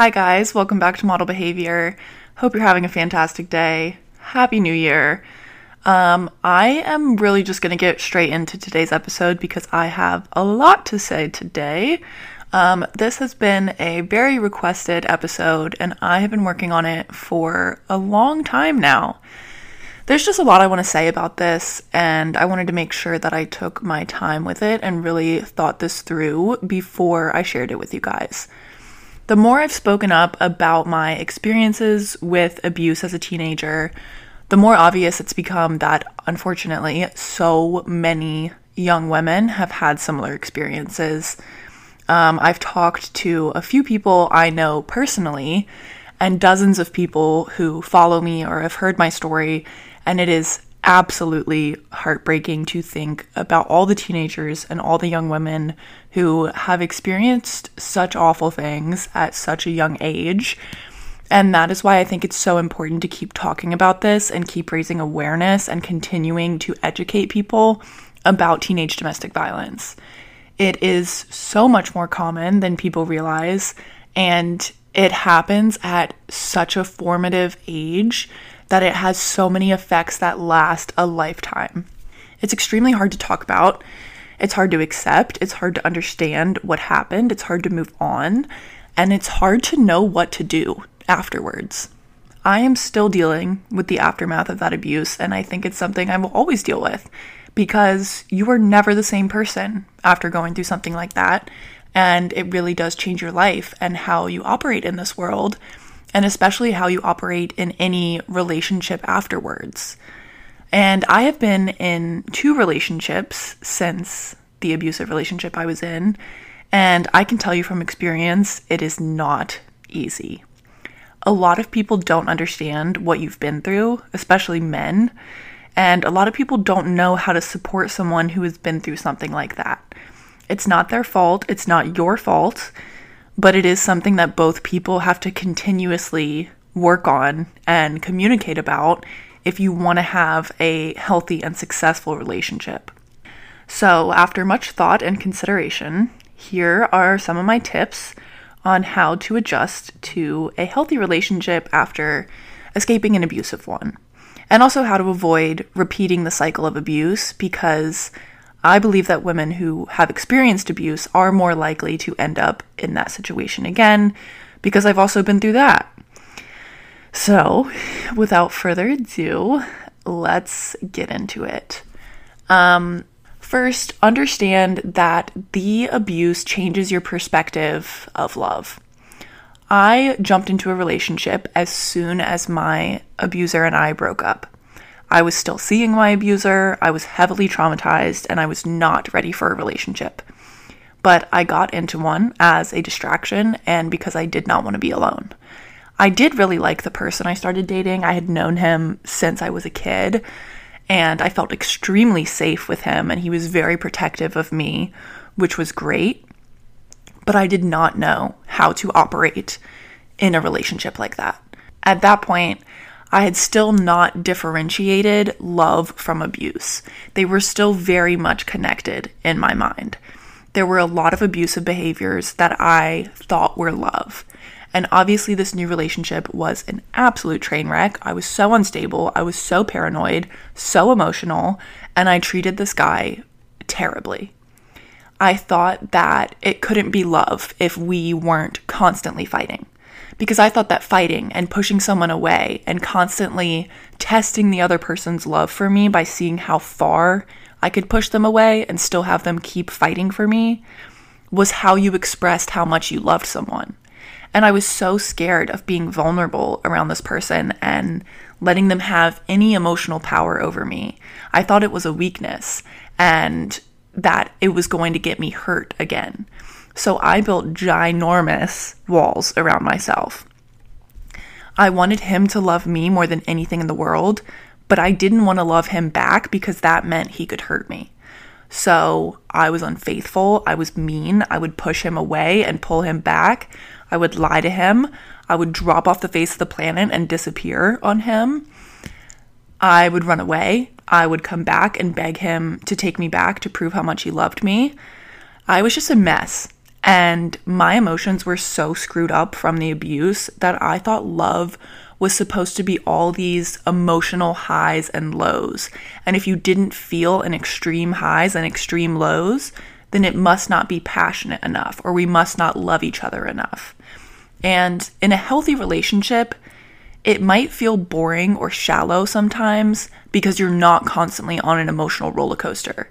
Hi, guys. Welcome back to Model Behavior. Hope you're having a fantastic day. Happy New Year. Um, I am really just going to get straight into today's episode because I have a lot to say today. Um, this has been a very requested episode, and I have been working on it for a long time now. There's just a lot I want to say about this, and I wanted to make sure that I took my time with it and really thought this through before I shared it with you guys. The more I've spoken up about my experiences with abuse as a teenager, the more obvious it's become that unfortunately, so many young women have had similar experiences. Um, I've talked to a few people I know personally and dozens of people who follow me or have heard my story, and it is absolutely heartbreaking to think about all the teenagers and all the young women who have experienced such awful things at such a young age. And that is why I think it's so important to keep talking about this and keep raising awareness and continuing to educate people about teenage domestic violence. It is so much more common than people realize, and it happens at such a formative age that it has so many effects that last a lifetime. It's extremely hard to talk about. It's hard to accept. It's hard to understand what happened. It's hard to move on. And it's hard to know what to do afterwards. I am still dealing with the aftermath of that abuse, and I think it's something I will always deal with because you are never the same person after going through something like that. And it really does change your life and how you operate in this world, and especially how you operate in any relationship afterwards. And I have been in two relationships since the abusive relationship I was in, and I can tell you from experience, it is not easy. A lot of people don't understand what you've been through, especially men, and a lot of people don't know how to support someone who has been through something like that. It's not their fault, it's not your fault, but it is something that both people have to continuously work on and communicate about if you want to have a healthy and successful relationship. So, after much thought and consideration, here are some of my tips on how to adjust to a healthy relationship after escaping an abusive one and also how to avoid repeating the cycle of abuse because I believe that women who have experienced abuse are more likely to end up in that situation again because I've also been through that. So, without further ado, let's get into it. Um, first, understand that the abuse changes your perspective of love. I jumped into a relationship as soon as my abuser and I broke up. I was still seeing my abuser, I was heavily traumatized, and I was not ready for a relationship. But I got into one as a distraction and because I did not want to be alone. I did really like the person I started dating. I had known him since I was a kid, and I felt extremely safe with him, and he was very protective of me, which was great but I did not know how to operate in a relationship like that. At that point, I had still not differentiated love from abuse. They were still very much connected in my mind. There were a lot of abusive behaviors that I thought were love. And obviously, this new relationship was an absolute train wreck. I was so unstable. I was so paranoid, so emotional, and I treated this guy terribly. I thought that it couldn't be love if we weren't constantly fighting. Because I thought that fighting and pushing someone away and constantly testing the other person's love for me by seeing how far I could push them away and still have them keep fighting for me was how you expressed how much you loved someone. And I was so scared of being vulnerable around this person and letting them have any emotional power over me. I thought it was a weakness. And that it was going to get me hurt again. So I built ginormous walls around myself. I wanted him to love me more than anything in the world, but I didn't want to love him back because that meant he could hurt me. So I was unfaithful. I was mean. I would push him away and pull him back. I would lie to him. I would drop off the face of the planet and disappear on him. I would run away. I would come back and beg him to take me back to prove how much he loved me. I was just a mess. And my emotions were so screwed up from the abuse that I thought love was supposed to be all these emotional highs and lows. And if you didn't feel an extreme highs and extreme lows, then it must not be passionate enough or we must not love each other enough. And in a healthy relationship, it might feel boring or shallow sometimes because you're not constantly on an emotional roller coaster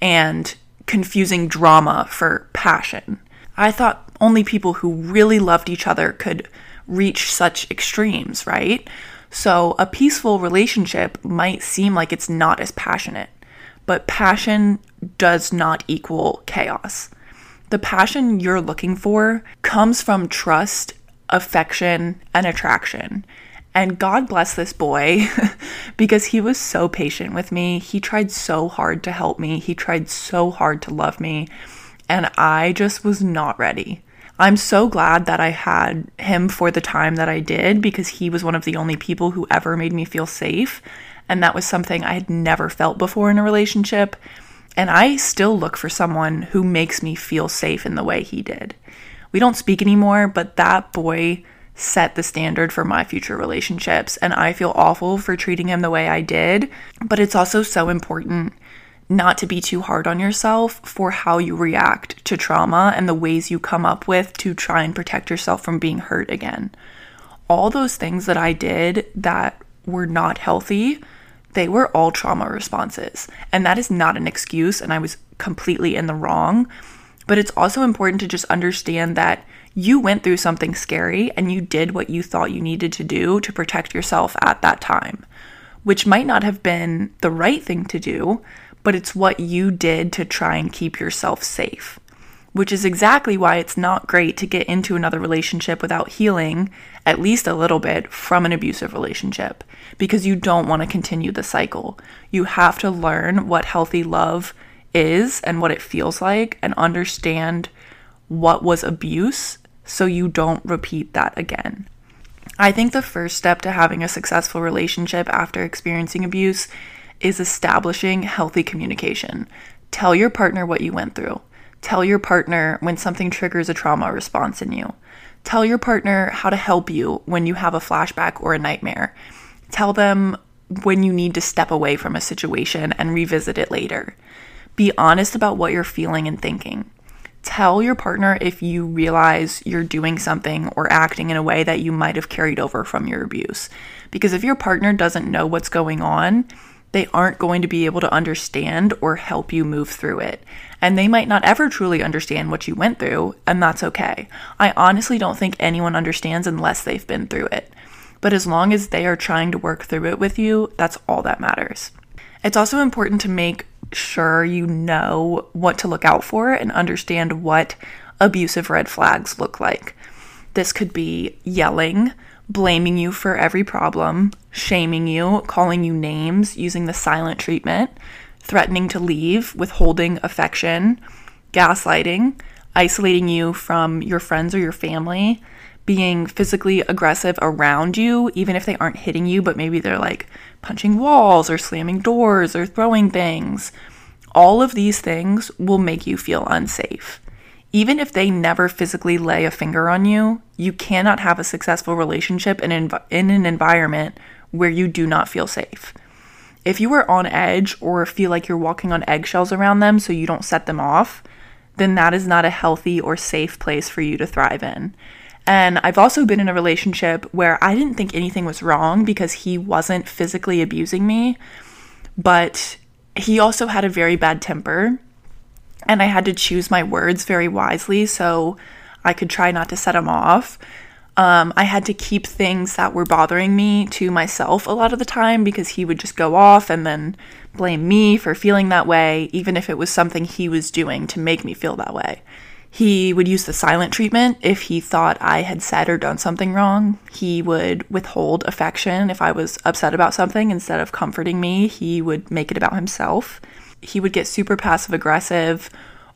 and confusing drama for passion. I thought only people who really loved each other could reach such extremes, right? So a peaceful relationship might seem like it's not as passionate, but passion does not equal chaos. The passion you're looking for comes from trust, affection, and attraction. And God bless this boy because he was so patient with me. He tried so hard to help me, he tried so hard to love me, and I just was not ready. I'm so glad that I had him for the time that I did because he was one of the only people who ever made me feel safe. And that was something I had never felt before in a relationship. And I still look for someone who makes me feel safe in the way he did. We don't speak anymore, but that boy set the standard for my future relationships. And I feel awful for treating him the way I did. But it's also so important not to be too hard on yourself for how you react to trauma and the ways you come up with to try and protect yourself from being hurt again. All those things that I did that were not healthy, they were all trauma responses. And that is not an excuse, and I was completely in the wrong. But it's also important to just understand that you went through something scary and you did what you thought you needed to do to protect yourself at that time, which might not have been the right thing to do but it's what you did to try and keep yourself safe. Which is exactly why it's not great to get into another relationship without healing, at least a little bit, from an abusive relationship, because you don't want to continue the cycle. You have to learn what healthy love is and what it feels like, and understand what was abuse so you don't repeat that again. I think the first step to having a successful relationship after experiencing abuse is establishing healthy communication. Tell your partner what you went through. Tell your partner when something triggers a trauma response in you. Tell your partner how to help you when you have a flashback or a nightmare. Tell them when you need to step away from a situation and revisit it later. Be honest about what you're feeling and thinking. Tell your partner if you realize you're doing something or acting in a way that you might have carried over from your abuse. Because if your partner doesn't know what's going on, they aren't going to be able to understand or help you move through it. And they might not ever truly understand what you went through, and that's okay. I honestly don't think anyone understands unless they've been through it. But as long as they are trying to work through it with you, that's all that matters. It's also important to make sure you know what to look out for and understand what abusive red flags look like. This could be yelling, blaming you for every problem, shaming you, calling you names, using the silent treatment, threatening to leave, withholding affection, gaslighting, isolating you from your friends or your family, being physically aggressive around you, even if they aren't hitting you, but maybe they're like punching walls or slamming doors or throwing things. All of these things will make you feel unsafe. Even if they never physically lay a finger on you, you cannot have a successful relationship in, env- in an environment where you do not feel safe. If you are on edge or feel like you're walking on eggshells around them so you don't set them off, then that is not a healthy or safe place for you to thrive in. And I've also been in a relationship where I didn't think anything was wrong because he wasn't physically abusing me, but he also had a very bad temper and I had to choose my words very wisely so I could try not to set him off. Um, I had to keep things that were bothering me to myself a lot of the time because he would just go off and then blame me for feeling that way, even if it was something he was doing to make me feel that way. He would use the silent treatment if he thought I had said or done something wrong. He would withhold affection if I was upset about something. Instead of comforting me, he would make it about himself he would get super passive aggressive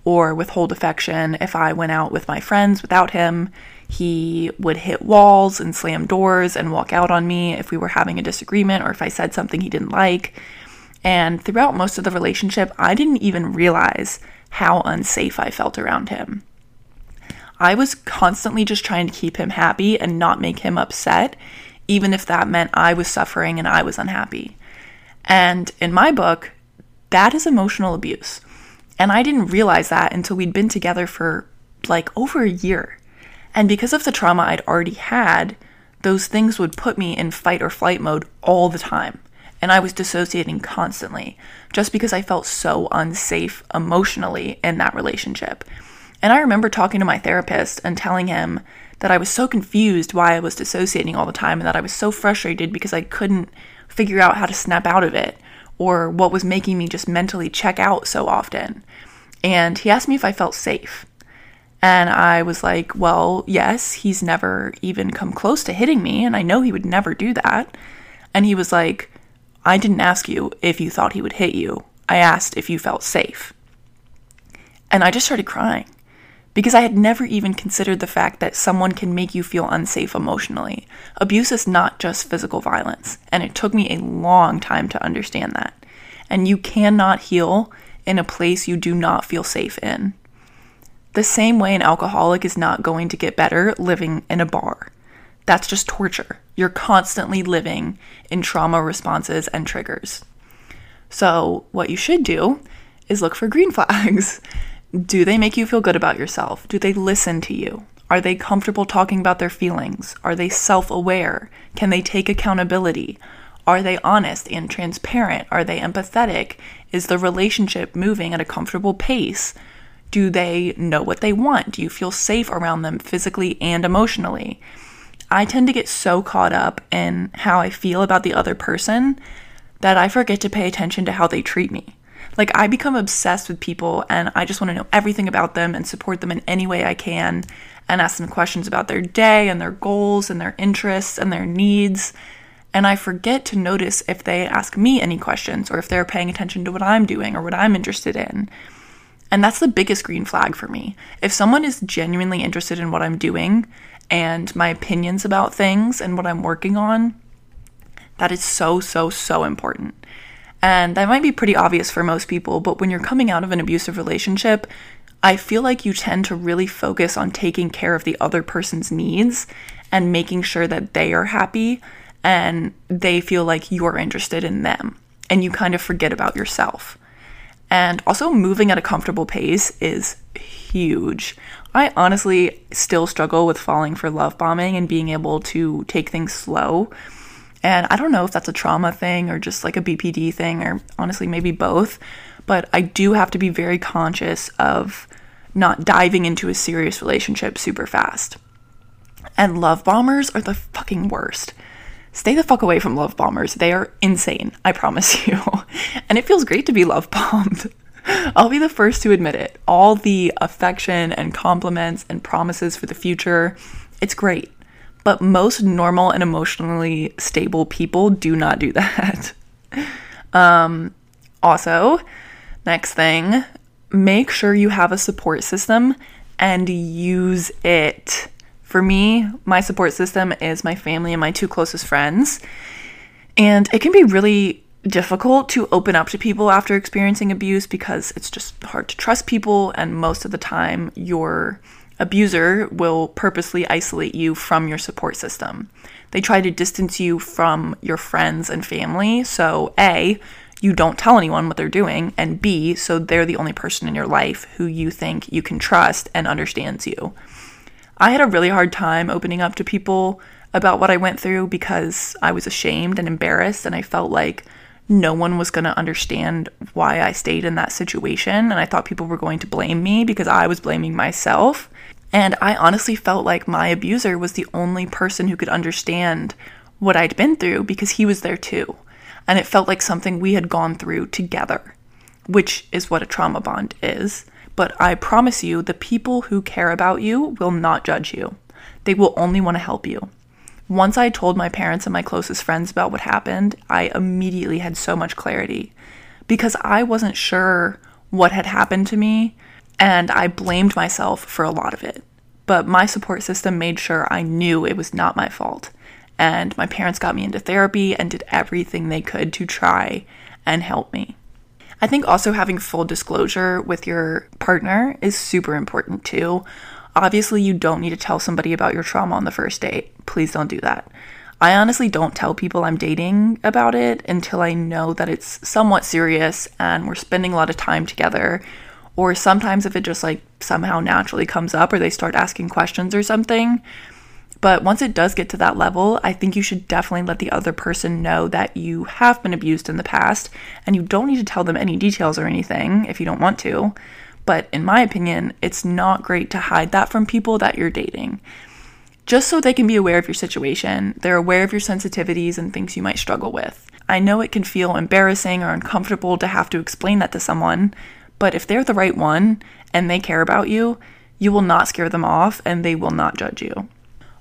or withhold affection if I went out with my friends without him. He would hit walls and slam doors and walk out on me if we were having a disagreement or if I said something he didn't like. And throughout most of the relationship, I didn't even realize how unsafe I felt around him. I was constantly just trying to keep him happy and not make him upset, even if that meant I was suffering and I was unhappy. And in my book, that is emotional abuse. And I didn't realize that until we'd been together for like over a year. And because of the trauma I'd already had, those things would put me in fight or flight mode all the time. And I was dissociating constantly just because I felt so unsafe emotionally in that relationship. And I remember talking to my therapist and telling him that I was so confused why I was dissociating all the time and that I was so frustrated because I couldn't figure out how to snap out of it or what was making me just mentally check out so often. And he asked me if I felt safe. And I was like, well, yes, he's never even come close to hitting me, and I know he would never do that. And he was like, I didn't ask you if you thought he would hit you. I asked if you felt safe. And I just started crying because I had never even considered the fact that someone can make you feel unsafe emotionally. Abuse is not just physical violence, and it took me a long time to understand that. And you cannot heal in a place you do not feel safe in. The same way an alcoholic is not going to get better living in a bar. That's just torture. You're constantly living in trauma responses and triggers. So, what you should do is look for green flags. Do they make you feel good about yourself? Do they listen to you? Are they comfortable talking about their feelings? Are they self aware? Can they take accountability? Are they honest and transparent? Are they empathetic? Is the relationship moving at a comfortable pace? Do they know what they want? Do you feel safe around them physically and emotionally? I tend to get so caught up in how I feel about the other person that I forget to pay attention to how they treat me. Like, I become obsessed with people and I just want to know everything about them and support them in any way I can and ask them questions about their day and their goals and their interests and their needs. And I forget to notice if they ask me any questions or if they're paying attention to what I'm doing or what I'm interested in. And that's the biggest green flag for me. If someone is genuinely interested in what I'm doing and my opinions about things and what I'm working on, that is so, so, so important. And that might be pretty obvious for most people, but when you're coming out of an abusive relationship, I feel like you tend to really focus on taking care of the other person's needs and making sure that they are happy and they feel like you're interested in them. And you kind of forget about yourself. And also, moving at a comfortable pace is huge. I honestly still struggle with falling for love bombing and being able to take things slow and I don't know if that's a trauma thing or just like a BPD thing or honestly maybe both, but I do have to be very conscious of not diving into a serious relationship super fast. And love bombers are the fucking worst. Stay the fuck away from love bombers. They are insane, I promise you. and it feels great to be love bombed. I'll be the first to admit it. All the affection and compliments and promises for the future, it's great. But most normal and emotionally stable people do not do that. um, also, next thing, make sure you have a support system and use it. For me, my support system is my family and my two closest friends. And it can be really difficult to open up to people after experiencing abuse because it's just hard to trust people, and most of the time, you're abuser will purposely isolate you from your support system. They try to distance you from your friends and family. So, A, you don't tell anyone what they're doing, and B, so they're the only person in your life who you think you can trust and understands you. I had a really hard time opening up to people about what I went through because I was ashamed and embarrassed, and I felt like no one was going to understand why I stayed in that situation. And I thought people were going to blame me because I was blaming myself. And I honestly felt like my abuser was the only person who could understand what I'd been through because he was there too. And it felt like something we had gone through together, which is what a trauma bond is. But I promise you, the people who care about you will not judge you. They will only want to help you. Once I told my parents and my closest friends about what happened, I immediately had so much clarity because I wasn't sure what had happened to me and I blamed myself for a lot of it. But my support system made sure I knew it was not my fault. And my parents got me into therapy and did everything they could to try and help me. I think also having full disclosure with your partner is super important too. Obviously, you don't need to tell somebody about your trauma on the first date. Please don't do that. I honestly don't tell people I'm dating about it until I know that it's somewhat serious and we're spending a lot of time together. Or sometimes if it just like somehow naturally comes up or they start asking questions or something. But once it does get to that level, I think you should definitely let the other person know that you have been abused in the past and you don't need to tell them any details or anything if you don't want to. But in my opinion, it's not great to hide that from people that you're dating. Just so they can be aware of your situation, they're aware of your sensitivities and things you might struggle with. I know it can feel embarrassing or uncomfortable to have to explain that to someone, but if they're the right one and they care about you, you will not scare them off and they will not judge you.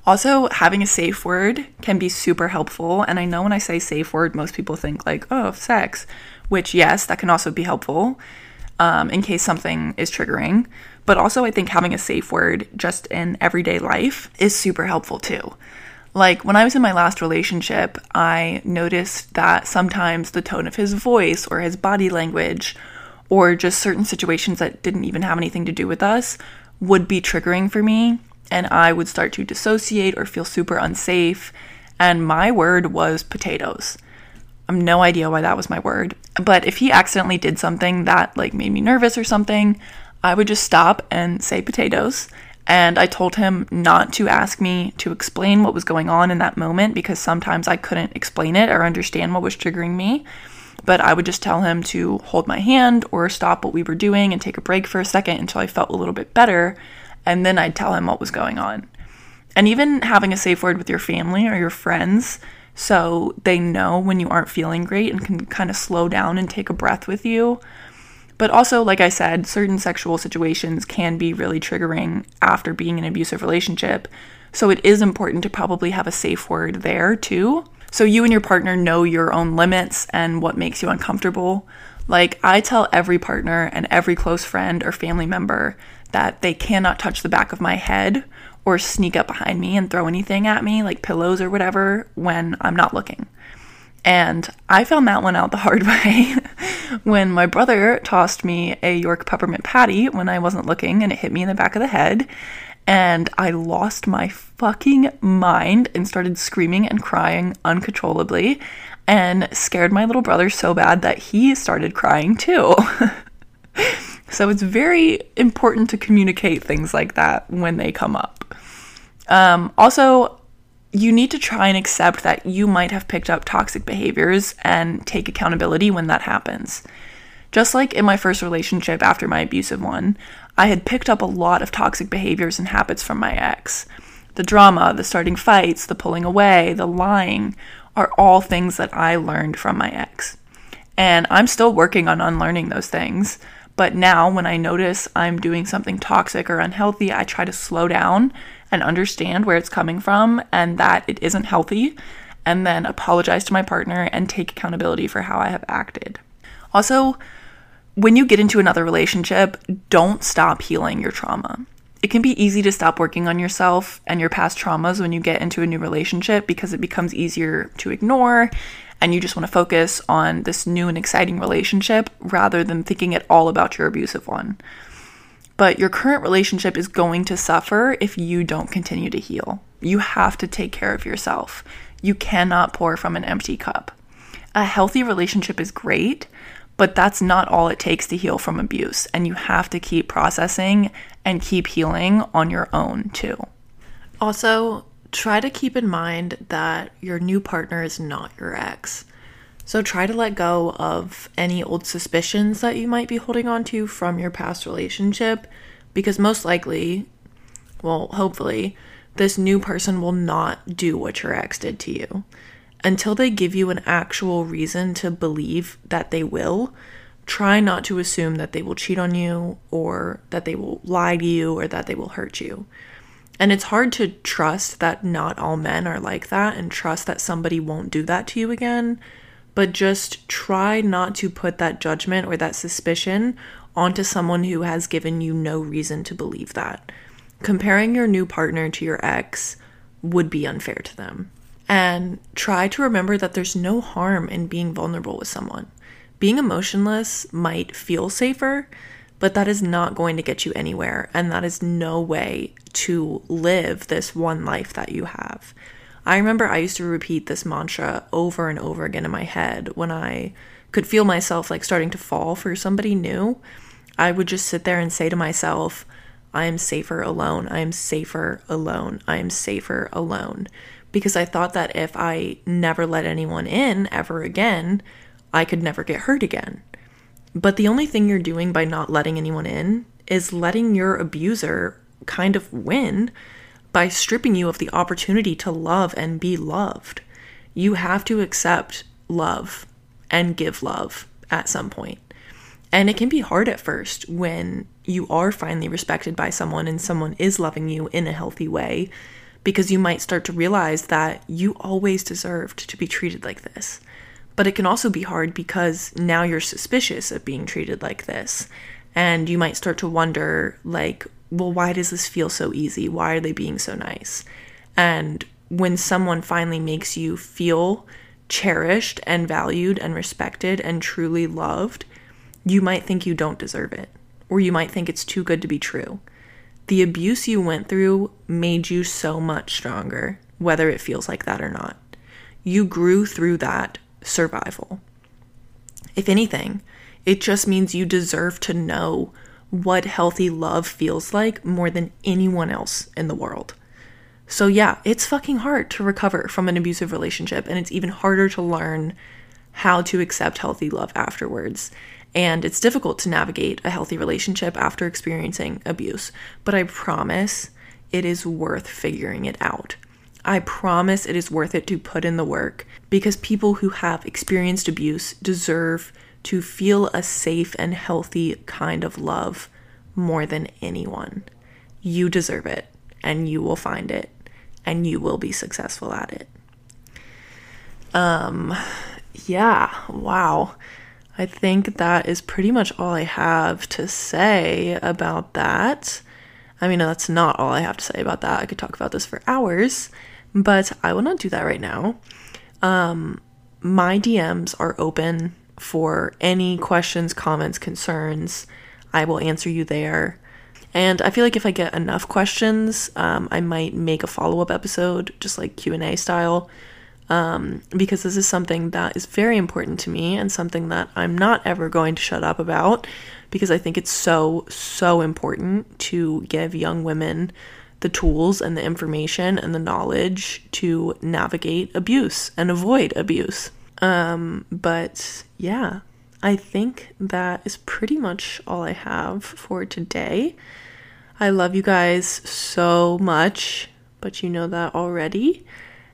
Also, having a safe word can be super helpful. And I know when I say safe word, most people think like, oh, sex, which, yes, that can also be helpful um, in case something is triggering. But also, I think having a safe word just in everyday life is super helpful too. Like when I was in my last relationship, I noticed that sometimes the tone of his voice or his body language or just certain situations that didn't even have anything to do with us would be triggering for me and I would start to dissociate or feel super unsafe. And my word was potatoes. I have no idea why that was my word. But if he accidentally did something that like made me nervous or something, I would just stop and say potatoes. And I told him not to ask me to explain what was going on in that moment because sometimes I couldn't explain it or understand what was triggering me. But I would just tell him to hold my hand or stop what we were doing and take a break for a second until I felt a little bit better and then I'd tell him what was going on. And even having a safe word with your family or your friends so they know when you aren't feeling great and can kind of slow down and take a breath with you. But also, like I said, certain sexual situations can be really triggering after being in an abusive relationship. So it is important to probably have a safe word there too. So you and your partner know your own limits and what makes you uncomfortable. Like, I tell every partner and every close friend or family member that they cannot touch the back of my head or sneak up behind me and throw anything at me, like pillows or whatever, when I'm not looking. And I found that one out the hard way when my brother tossed me a York peppermint patty when I wasn't looking and it hit me in the back of the head. And I lost my fucking mind and started screaming and crying uncontrollably and scared my little brother so bad that he started crying too. So it's very important to communicate things like that when they come up. Um, also, you need to try and accept that you might have picked up toxic behaviors and take accountability when that happens. Just like in my first relationship after my abusive one, I had picked up a lot of toxic behaviors and habits from my ex. The drama, the starting fights, the pulling away, the lying are all things that I learned from my ex. And I'm still working on unlearning those things. But now, when I notice I'm doing something toxic or unhealthy, I try to slow down and understand where it's coming from and that it isn't healthy, and then apologize to my partner and take accountability for how I have acted. Also, when you get into another relationship, don't stop healing your trauma. It can be easy to stop working on yourself and your past traumas when you get into a new relationship because it becomes easier to ignore and you just want to focus on this new and exciting relationship rather than thinking at all about your abusive one. But your current relationship is going to suffer if you don't continue to heal. You have to take care of yourself. You cannot pour from an empty cup. A healthy relationship is great, but that's not all it takes to heal from abuse. And you have to keep processing and keep healing on your own too. Also, try to keep in mind that your new partner is not your ex. So try to let go of any old suspicions that you might be holding on to from your past relationship because most likely, well, hopefully, this new person will not do what your ex did to you. Until they give you an actual reason to believe that they will, try not to assume that they will cheat on you or that they will lie to you or that they will hurt you. And it's hard to trust that not all men are like that and trust that somebody won't do that to you again. But just try not to put that judgment or that suspicion onto someone who has given you no reason to believe that. Comparing your new partner to your ex would be unfair to them. And try to remember that there's no harm in being vulnerable with someone. Being emotionless might feel safer, but that is not going to get you anywhere. And that is no way to live this one life that you have. I remember I used to repeat this mantra over and over again in my head when I could feel myself like starting to fall for somebody new. I would just sit there and say to myself, I am safer alone. I am safer alone. I am safer alone. Because I thought that if I never let anyone in ever again, I could never get hurt again. But the only thing you're doing by not letting anyone in is letting your abuser kind of win by stripping you of the opportunity to love and be loved. You have to accept love and give love at some point. And it can be hard at first when you are finally respected by someone and someone is loving you in a healthy way because you might start to realize that you always deserved to be treated like this. But it can also be hard because now you're suspicious of being treated like this. And you might start to wonder, like, well, why does this feel so easy? Why are they being so nice? And when someone finally makes you feel cherished and valued and respected and truly loved, you might think you don't deserve it, or you might think it's too good to be true. The abuse you went through made you so much stronger, whether it feels like that or not. You grew through that survival. If anything, it just means you deserve to know what healthy love feels like more than anyone else in the world. So, yeah, it's fucking hard to recover from an abusive relationship, and it's even harder to learn how to accept healthy love afterwards. And it's difficult to navigate a healthy relationship after experiencing abuse, but I promise it is worth figuring it out. I promise it is worth it to put in the work because people who have experienced abuse deserve to feel a safe and healthy kind of love more than anyone. You deserve it, and you will find it, and you will be successful at it. Um, yeah, wow. I think that is pretty much all I have to say about that. I mean, that's not all I have to say about that. I could talk about this for hours, but I will not do that right now. Um, my DMs are open for any questions, comments, concerns. I will answer you there. And I feel like if I get enough questions, um, I might make a follow up episode, just like Q and A style, um, because this is something that is very important to me and something that I'm not ever going to shut up about, because I think it's so so important to give young women the tools and the information and the knowledge to navigate abuse and avoid abuse. Um, but yeah, I think that is pretty much all I have for today. I love you guys so much, but you know that already.